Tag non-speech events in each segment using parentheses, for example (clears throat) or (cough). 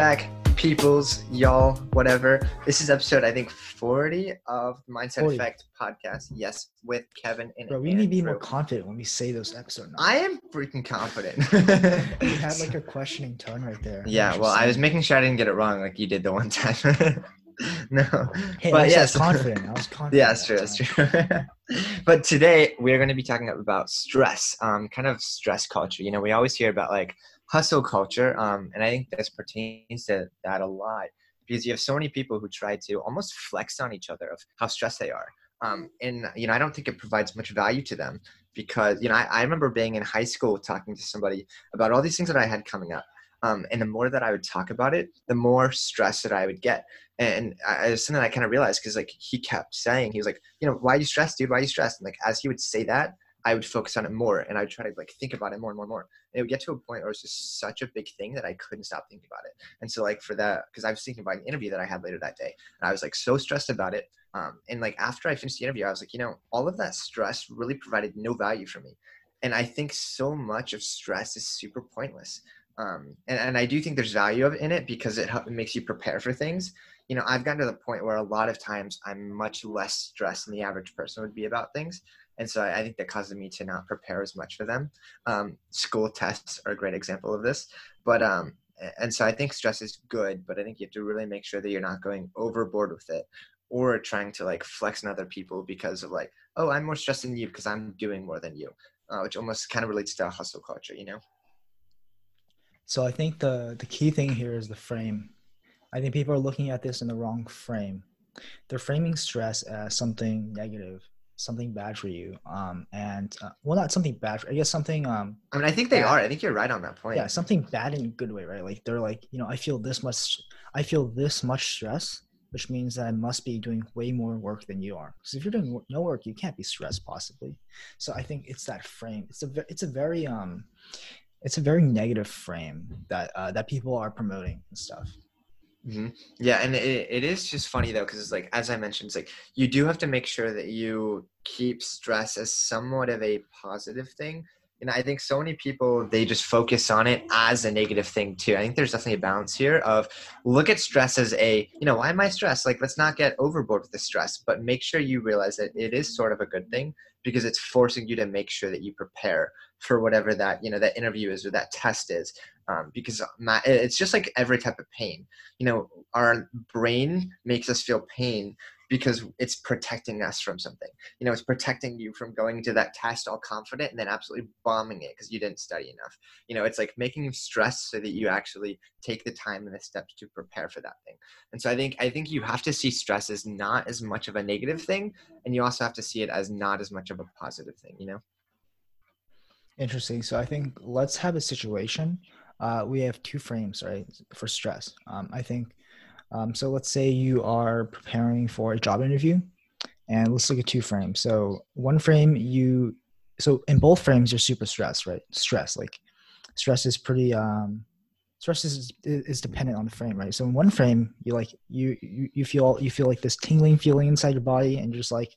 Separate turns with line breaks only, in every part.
back, peoples, y'all, whatever. This is episode, I think, 40 of the Mindset
40.
Effect podcast. Yes, with Kevin and
Bro, we need to be more confident when we say those episode numbers.
I am freaking confident. (laughs)
you had like (laughs) a questioning tone right there.
yeah, well, I was making sure I didn't get it wrong like you did the one time. (laughs) no.
Hey,
but
I was
yes.
confident. I was confident.
Yeah, that's true.
that
That's true. but today we're going to be talking about stress, um, kind of stress culture. You know, we always hear about like hustle culture, um, and I think this pertains to that a lot because you have so many people who try to almost flex on each other of how stressed they are. Um, and you know, I don't think it provides much value to them because you know, I, I remember being in high school talking to somebody about all these things that I had coming up. Um, and the more that I would talk about it, the more stress that I would get. And I, it was something I kind of realized because like he kept saying, he was like, you know, why are you stressed, dude? Why are you stressed? And like as he would say that, I would focus on it more and I would try to like think about it more and more and more. It would get to a point where it was just such a big thing that I couldn't stop thinking about it. And so like for that, because I was thinking about an interview that I had later that day, and I was like so stressed about it. Um, and like after I finished the interview, I was like, you know, all of that stress really provided no value for me. And I think so much of stress is super pointless. Um, and, and I do think there's value in it because it, it makes you prepare for things. You know, I've gotten to the point where a lot of times I'm much less stressed than the average person would be about things. And so I, I think that causes me to not prepare as much for them. Um, school tests are a great example of this. But, um, and so I think stress is good, but I think you have to really make sure that you're not going overboard with it or trying to like flex on other people because of like, oh, I'm more stressed than you because I'm doing more than you, uh, which almost kind of relates to a hustle culture, you know?
So I think the the key thing here is the frame. I think people are looking at this in the wrong frame. They're framing stress as something negative, something bad for you. Um, and uh, well, not something bad. For, I guess something. Um,
I mean, I think they
Yeah.
are. I think you're right on that point.
yeah, something bad in a good way, right? Like they're like, you know, I feel this much. I feel this much stress, which means that I must be doing way more work than you are. Because if you're doing no work, you can't be stressed possibly. So I think it's that frame. It's a it's a very um, it's a very negative frame that uh, that people are promoting and stuff.
Hmm Yeah, and it, it is just funny though, because it's like as I mentioned, it's like you do have to make sure that you keep stress as somewhat of a positive thing. And I think so many people they just focus on it as a negative thing too. I think there's definitely a balance here of look at stress as a you know why am I stressed? Like let's not get overboard with the stress, but make sure you realize that it is sort of a good thing because it's forcing you to make sure that you prepare for whatever that you know that interview is or that test is. Um, because it's just like every type of pain you know our brain makes us feel pain because it's protecting us from something you know it's protecting you from going into that test all confident and then absolutely bombing it because you didn't study enough you know it's like making you stress so that you actually take the time and the steps to prepare for that thing and so i think i think you have to see stress as not as much of a negative thing and you also have to see it as not as much of a positive thing you know
Interesting. So I think let's have a situation. Uh, we have two frames, right, for stress. Um, I think. Um, so let's say you are preparing for a job interview, and let's look at two frames. So one frame, you. So in both frames, you're super stressed, right? Stress, like, stress is pretty. Um, stress is is dependent on the frame, right? So in one frame, you like you you you feel you feel like this tingling feeling inside your body, and you're just like,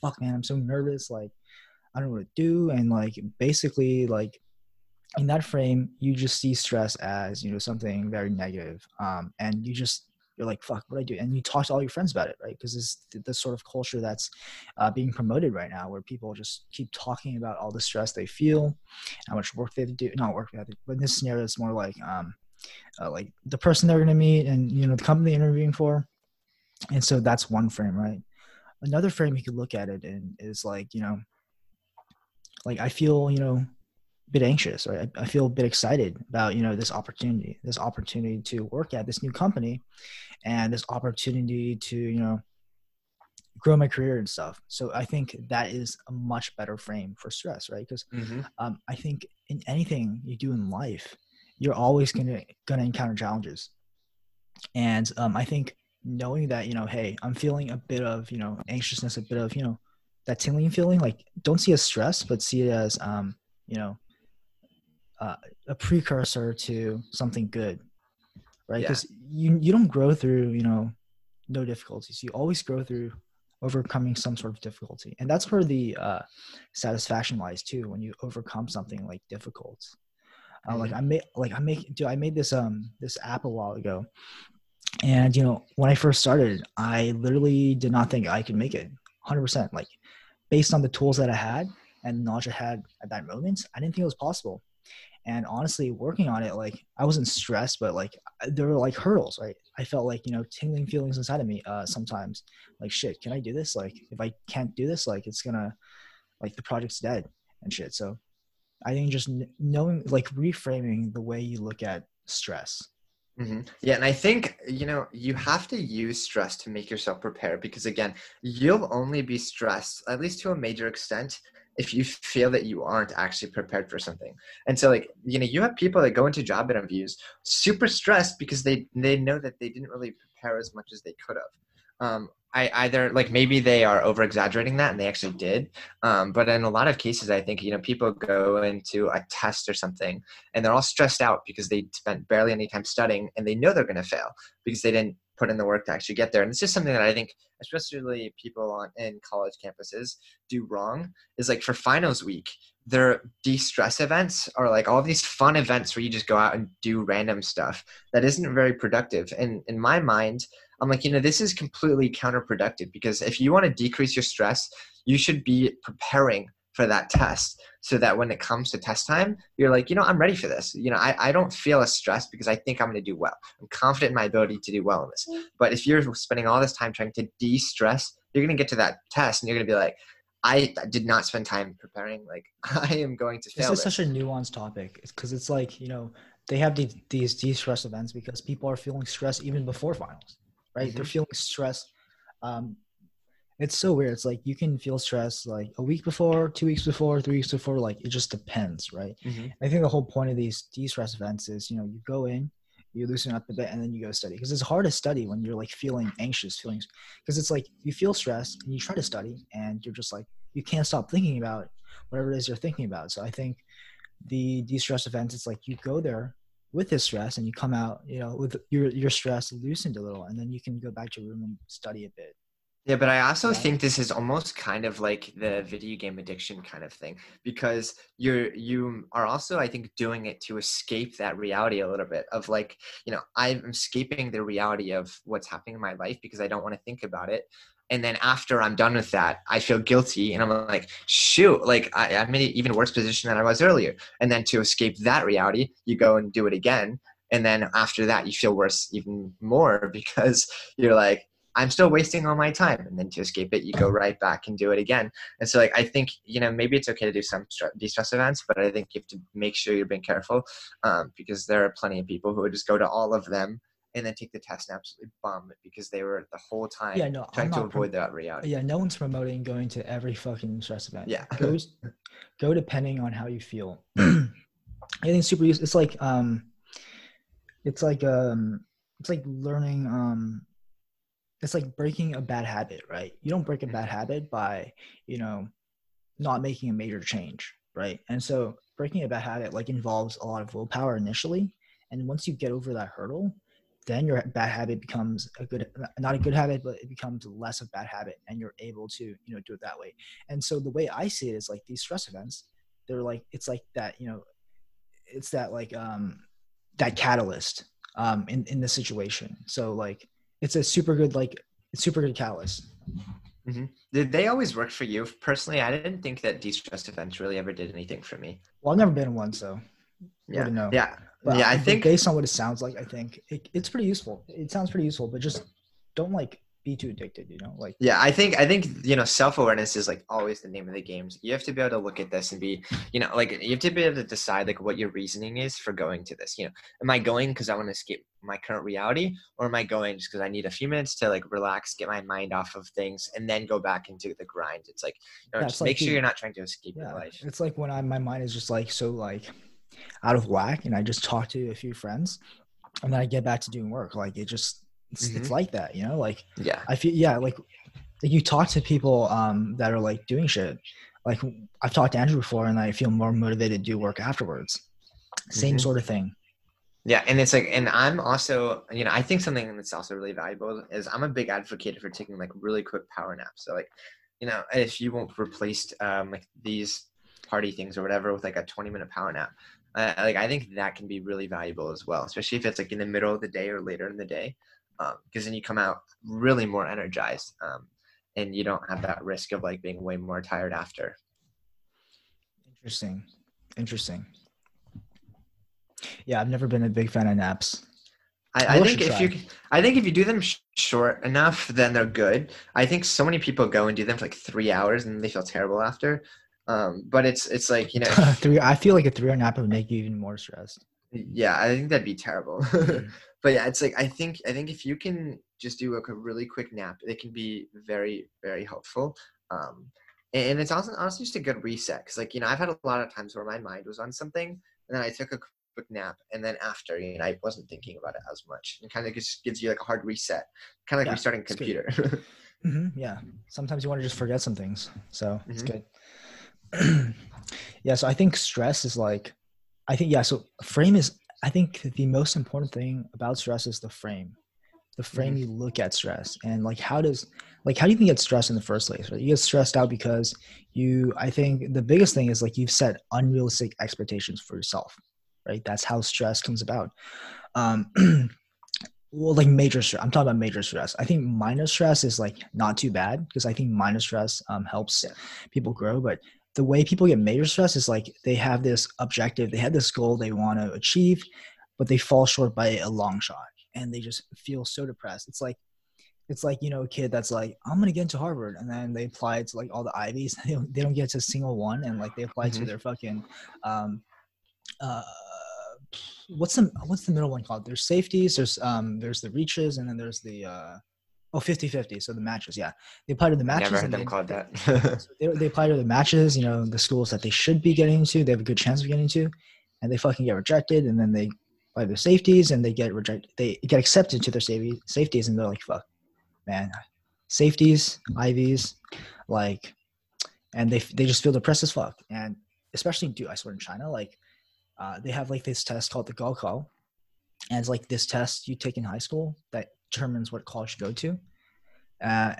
"Fuck, man, I'm so nervous." Like, I don't know what to do. And like basically like in that frame, you just see stress as, you know, something very negative. Um, and you just you're like, fuck, what do I do? And you talk to all your friends about it, right? Because it's the, the sort of culture that's uh, being promoted right now, where people just keep talking about all the stress they feel, how much work they have to do. Not work they have to, but in this scenario, it's more like, um, uh, like the person they're going to meet, and you know, the company they're interviewing for. And so that's one frame, right? Another frame you could look at it in is like, you know, like I feel, you know, bit anxious, right? I, I feel a bit excited about, you know, this opportunity, this opportunity to work at this new company and this opportunity to, you know, grow my career and stuff. So I think that is a much better frame for stress, right? Because
mm-hmm.
um, I think in anything you do in life, you're always gonna gonna encounter challenges, and um, I think knowing that you know, hey, I'm feeling a bit of you know anxiousness, a bit of you know that tingling feeling. Like, don't see it as stress, but see it as um, you know uh, a precursor to something good, right?
Yeah.
Because you you don't grow through you know no difficulties. You always grow through overcoming some sort of difficulty, and that's where the uh, satisfaction lies too. When you overcome something like difficult, Uh, like I made like I make dude, I made this um this app a while ago. And you know, when I first started, I literally did not think I could make it 100%. Like based on the tools that I had and knowledge I had at that moment, I didn't think it was possible. And honestly, working on it, like I wasn't stressed, but like there were like hurdles, right? I felt like, you know, tingling feelings inside of me uh, sometimes. Like, shit, can I do this? Like, if I can't do this, like it's gonna, like the project's dead and shit. So I think just knowing, like reframing the way you look at stress
Mm-hmm. Yeah, and I think you know you have to use stress to make yourself prepared because again, you'll only be stressed at least to a major extent if you feel that you aren't actually prepared for something. And so like, you know, you have people that go into job interviews super stressed because they they know that they didn't really prepare as much as they could have. Um, I either like maybe they are over exaggerating that and they actually did. Um, but in a lot of cases, I think, you know, people go into a test or something and they're all stressed out because they spent barely any time studying and they know they're going to fail because they didn't put in the work to actually get there. And it's just something that I think, especially people on in college campuses do wrong is like for finals week, their de-stress events are like all these fun events where you just go out and do random stuff that isn't very productive. And in my mind, I'm like, you know, this is completely counterproductive because if you want to decrease your stress, you should be preparing for that test so that when it comes to test time, you're like, you know, I'm ready for this. You know, I, I don't feel as stressed because I think I'm going to do well. I'm confident in my ability to do well in this. But if you're spending all this time trying to de stress, you're going to get to that test and you're going to be like, I did not spend time preparing. Like, (laughs) I am going to fail.
This is this. such a nuanced topic because it's, it's like, you know, they have these, these de stress events because people are feeling stress even before finals right? Mm-hmm. They're feeling stress. Um, it's so weird. It's like you can feel stress like a week before, two weeks before, three weeks before. Like it just depends, right? Mm-hmm. I think the whole point of these de-stress events is, you know, you go in, you loosen up a bit, and then you go study. Because it's hard to study when you're like feeling anxious, feelings. Because it's like you feel stressed and you try to study, and you're just like you can't stop thinking about whatever it is you're thinking about. So I think the de-stress events, it's like you go there, with this stress and you come out you know with your your stress loosened a little and then you can go back to your room and study a bit
yeah but i also yeah. think this is almost kind of like the video game addiction kind of thing because you're you are also i think doing it to escape that reality a little bit of like you know i'm escaping the reality of what's happening in my life because i don't want to think about it and then after I'm done with that, I feel guilty, and I'm like, shoot, like I, am in an even worse position than I was earlier. And then to escape that reality, you go and do it again, and then after that, you feel worse even more (laughs) because you're like, I'm still wasting all my time. And then to escape it, you go right back and do it again. And so, like, I think you know maybe it's okay to do some de-stress events, but I think you have to make sure you're being careful um, because there are plenty of people who would just go to all of them and then take the test and absolutely bomb it because they were the whole time yeah, no, trying to avoid that reality.
Yeah, no one's promoting going to every fucking stress event.
Yeah.
go, go depending on how you feel. (clears throat) I think super useful. It's like um it's like um it's like learning um it's like breaking a bad habit, right? You don't break a bad mm-hmm. habit by, you know, not making a major change, right? And so breaking a bad habit like involves a lot of willpower initially. And once you get over that hurdle, then your bad habit becomes a good not a good habit but it becomes less of bad habit and you're able to you know do it that way and so the way i see it is like these stress events they're like it's like that you know it's that like um that catalyst um in in the situation so like it's a super good like super good catalyst
mm-hmm. did they always work for you personally i didn't think that de-stress events really ever did anything for me
well i've never been in one so
yeah know. yeah
but
yeah,
I
think
based on what it sounds like, I think it, it's pretty useful. It sounds pretty useful, but just don't like be too addicted, you know? Like
Yeah, I think I think you know, self-awareness is like always the name of the games. You have to be able to look at this and be, you know, like you have to be able to decide like what your reasoning is for going to this. You know, am I going because I want to escape my current reality or am I going just because I need a few minutes to like relax, get my mind off of things and then go back into the grind. It's like, you know, yeah, just like make sure you're not trying to escape yeah, your life.
It's like when I my mind is just like so like out of whack and I just talk to a few friends and then I get back to doing work. Like it just it's, mm-hmm. it's like that, you know? Like
yeah.
I feel yeah, like like you talk to people um that are like doing shit. Like I've talked to Andrew before and I feel more motivated to do work afterwards. Same mm-hmm. sort of thing.
Yeah, and it's like, and I'm also, you know, I think something that's also really valuable is I'm a big advocate for taking like really quick power naps. So like, you know, if you won't replace um, like these party things or whatever with like a 20 minute power nap, uh, like I think that can be really valuable as well, especially if it's like in the middle of the day or later in the day, because um, then you come out really more energized, um, and you don't have that risk of like being way more tired after.
Interesting, interesting. Yeah, I've never been a big fan of naps.
I, I, think if you, I think if you do them sh- short enough, then they're good. I think so many people go and do them for like three hours and they feel terrible after. Um, but it's it's like you know, (laughs)
three. I feel like a three-hour nap would make you even more stressed.
Yeah, I think that'd be terrible. mm-hmm. (laughs) But yeah, it's like I think I think if you can just do like a really quick nap, it can be very very helpful. Um, and it's also honestly just a good reset because like you know I've had a lot of times where my mind was on something and then I took a quick nap and then after you know I wasn't thinking about it as much and kind of just gives you like a hard reset, kind of like yeah, restarting a computer. (laughs)
mm-hmm, yeah, sometimes you want to just forget some things, so mm-hmm. it's good. (clears throat) yeah, so I think stress is like, I think yeah. So frame is I think the most important thing about stress is the frame, the frame mm-hmm. you look at stress and like how does like how do you even get stressed in the first place? Right? You get stressed out because you. I think the biggest thing is like you've set unrealistic expectations for yourself, right? That's how stress comes about. Um, (clears throat) well like major stress i'm talking about major stress i think minor stress is like not too bad because i think minor stress um, helps yeah. people grow but the way people get major stress is like they have this objective, they have this goal they want to achieve, but they fall short by a long shot and they just feel so depressed. It's like it's like you know a kid that's like i'm gonna get into harvard and then they apply to like all the ivies (laughs) they don't, they don't get to a single one and like they apply mm-hmm. to their fucking um uh what's the what's the middle one called there's safeties there's um there's the reaches and then there's the uh Oh, 50 50. So the matches, yeah. They apply to the matches.
Never heard them they, called that. (laughs)
they, they apply to the matches, you know, the schools that they should be getting into, they have a good chance of getting to, and they fucking get rejected. And then they apply their safeties and they get rejected. They get accepted to their safety, safeties, and they're like, fuck, man, safeties, Ivies, like, and they, they just feel depressed as fuck. And especially, dude, I swear in China, like, uh, they have like this test called the Gaokao. And it's like this test you take in high school that determines what college to go to. Uh,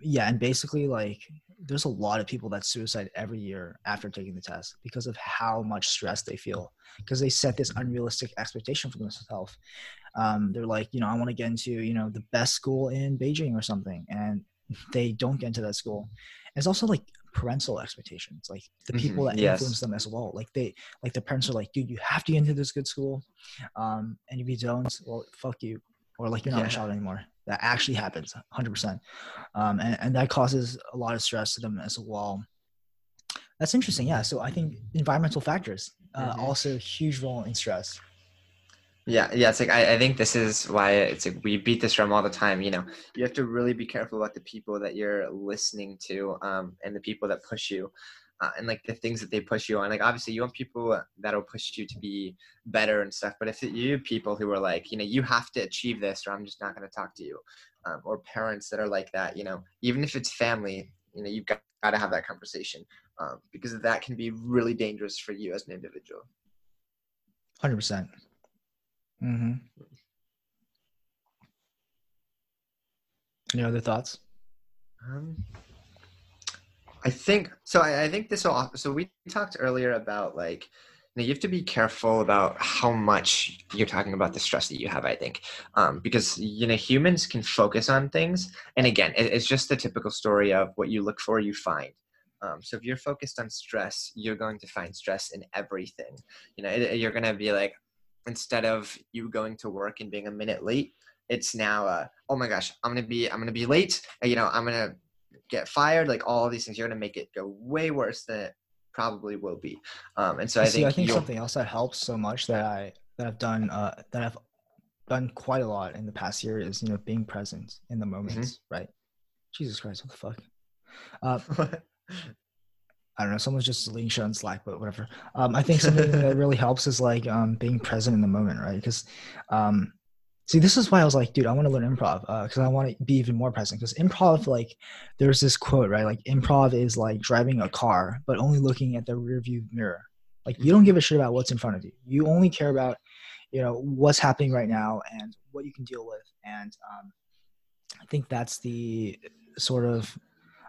yeah, and basically, like, there's a lot of people that suicide every year after taking the test because of how much stress they feel because they set this unrealistic expectation for themselves. Um, they're like, you know, I want to get into, you know, the best school in Beijing or something, and (laughs) they don't get into that school. And it's also like parental expectations, like the mm-hmm. people mm-hmm, that yes. influence them as well. Like they, like the parents are like, dude, you have to get into this good school, um, and if you don't, well, fuck you or like you're not yeah. a child anymore. That actually happens 100%. Um, and, and that causes a lot of stress to them as well. That's interesting. Yeah. So I think environmental factors uh, mm-hmm. also huge role in stress.
Yeah, yeah. It's like I, I think this is why it's like we beat this drum all the time. You know, you have to really be careful about the people that you're listening to, um, and the people that push you uh, and like the things that they push you on. Like obviously you want people that'll push you to be better and stuff. But if you people who are like, you know, you have to achieve this, or I'm just not going to talk to you, um, or parents that are like that, you know, even if it's family, you know, you've got, got to have that conversation um, because that can be really dangerous for you as an individual.
Hundred percent. Hmm. Any other thoughts? Um,
I think so. I, I think this will. So we talked earlier about like you, you have to be careful about how much you're talking about the stress that you have. I think um, because you know humans can focus on things, and again, it, it's just the typical story of what you look for, you find. Um, so if you're focused on stress, you're going to find stress in everything. You know, it, you're going to be like, instead of you going to work and being a minute late, it's now, uh, oh my gosh, I'm gonna be, I'm gonna be late. You know, I'm gonna get fired, like all of these things, you're going to make it go way worse than it probably will be. Um, and so I
See,
think
I think something else that helps so much that I that I've done uh, that I've done quite a lot in the past year is you know being present in the moments, mm-hmm. right? Jesus Christ, what the fuck? Uh, (laughs) I don't know. Someone's just leaning shut on Slack, but whatever. Um, I think something that (laughs) really helps is like um, being present in the moment, right? Because um, See, this is why I was like, dude, I want to learn improv because uh, I want to be even more present. Because improv, like, there's this quote, right? Like, improv is like driving a car, but only looking at the rearview mirror. Like, you don't give a shit about what's in front of you. You only care about, you know, what's happening right now and what you can deal with. And um, I think that's the sort of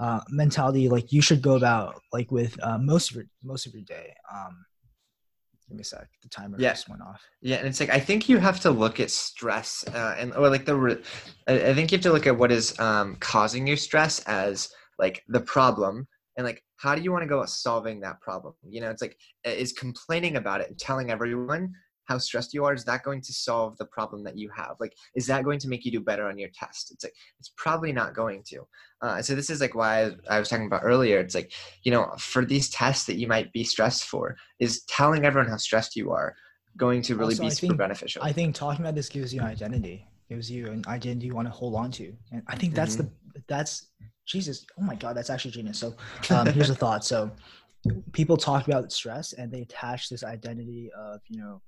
uh, mentality like you should go about like with uh, most of your most of your day. Um, Give me a sec. The timer
Yeah.
just went off.
Yeah, and it's like I think you have to look at stress uh, and or like the re- I think you have to look at what is um, causing your stress as like the problem and like how do you want to go about solving that problem? You know, it's like is complaining about it and telling everyone how stressed you are is that going to solve the problem that you have? Like is that going to make you do better on your test? It's like it's probably not going to. Uh, so this is like why I, was talking about earlier. It's like you know for these tests that you might be stressed for is telling everyone how stressed you are going to really
Also,
be
I
super
think-
beneficial.
I think talking about this gives you an identity. Gives you an identity you want to hold on to, and I think that's the that's Jesus. Oh my God, that's actually genius. So (laughs) um, here's a thought. So people talk about stress and they attach this identity of you know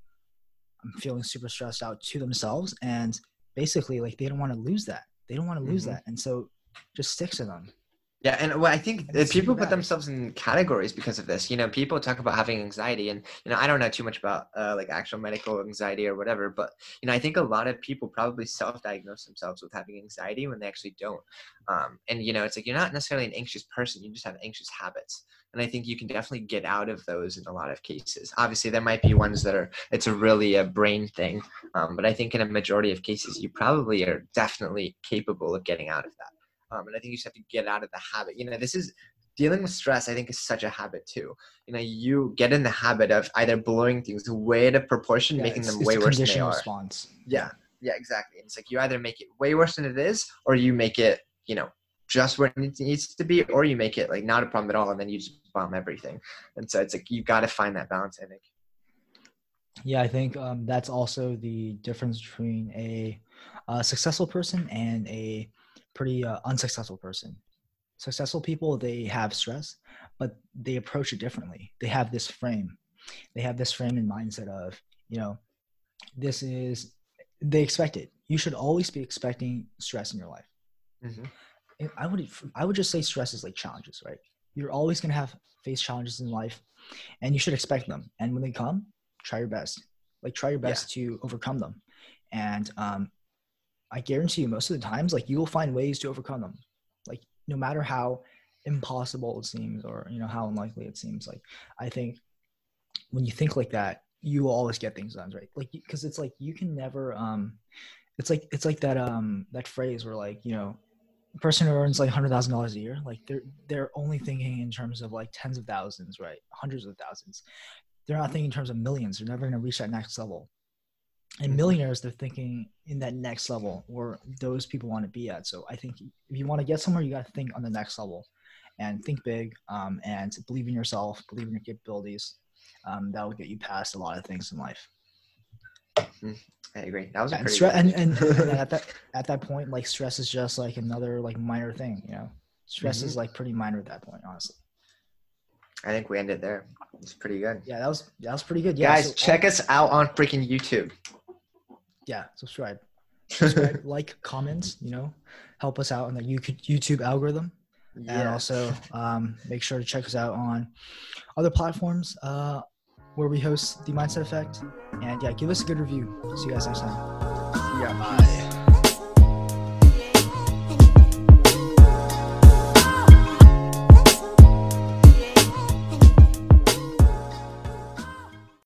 I'm feeling super stressed out to themselves, and basically like they don't want to lose that. They don't want to lose
Mhm.
that, and so just sticks to them.
Yeah, and well, I think people put themselves in categories because of this. You know, people talk about having anxiety, and you know, I don't know too much about uh, like actual medical anxiety or whatever, but you know, I think a lot of people probably self-diagnose themselves with having anxiety when they actually don't. Um, and you know, it's like you're not necessarily an anxious person; you just have anxious habits. And I think you can definitely get out of those in a lot of cases. Obviously, there might be ones that are it's a really a brain thing, um, but I think in a majority of cases, you probably are definitely capable of getting out of that. Um, and I think you just have to get out of the habit. You know, this is dealing with stress. I think is such a habit too. You know, you get in the habit of either blowing things way out of proportion,
Yeah,
making them way worse than they are.
response.
Yeah, yeah, exactly. It's like you either make it way worse than it is, or you make it, you know, just where it needs- to be, or you make it like not a problem at all, and then you just bomb everything. And so it's like you got to find that balance. I think.
Yeah, I think um, that's also the difference between a, uh successful person and a pretty uh, unsuccessful person. Successful people, they have stress, but they approach it differently. They have this frame. They have this frame and mindset of, you know, this is, they expect it. You should always be expecting stress in your life.
hmm
I would, I would just say stress is like challenges, right? You're always going to have face challenges in life and you should expect them. And when they come, try your best. Like try your
Yeah.
best to overcome them. And um, I guarantee you, most of the times, like you will find ways to overcome them. Like no matter how impossible it seems, or you know how unlikely it seems. Like I think when you think like that, you will always get things done, right? Like because it's like you can never. Um, it's like it's like that um that phrase where like you know a person who earns like hundred thousand dollars a year, like they're they're only thinking in terms of like tens of thousands, right? Hundreds of thousands. They're not thinking in terms of millions. They're never going to reach that next level. And
Mhm.
millionaires, they're thinking in that next level where those people want to be at. So I think if you want to get somewhere, you got to think on the next level and think big um, and believe in yourself, believe in your capabilities. Um, that will get you past a lot of things in life.
I agree. That was a
And,
pretty.
stre- and, and, and at that (laughs) at that point, like stress is just like another like minor thing, you know. Stress
Mm-hmm.
is like pretty minor at that point, honestly.
I think we ended there. It's pretty good.
Yeah, that was that was pretty good. Yeah,
Guys,
so-
check us out on freaking YouTube.
Yeah, subscribe, (laughs) subscribe, like, comment. You know, help us out in the YouTube algorithm. and
yeah.
also (laughs) um, make sure to check us out on other platforms uh, where we host the mindset effect and yeah give us a good review see you guys next time
yeah.
bye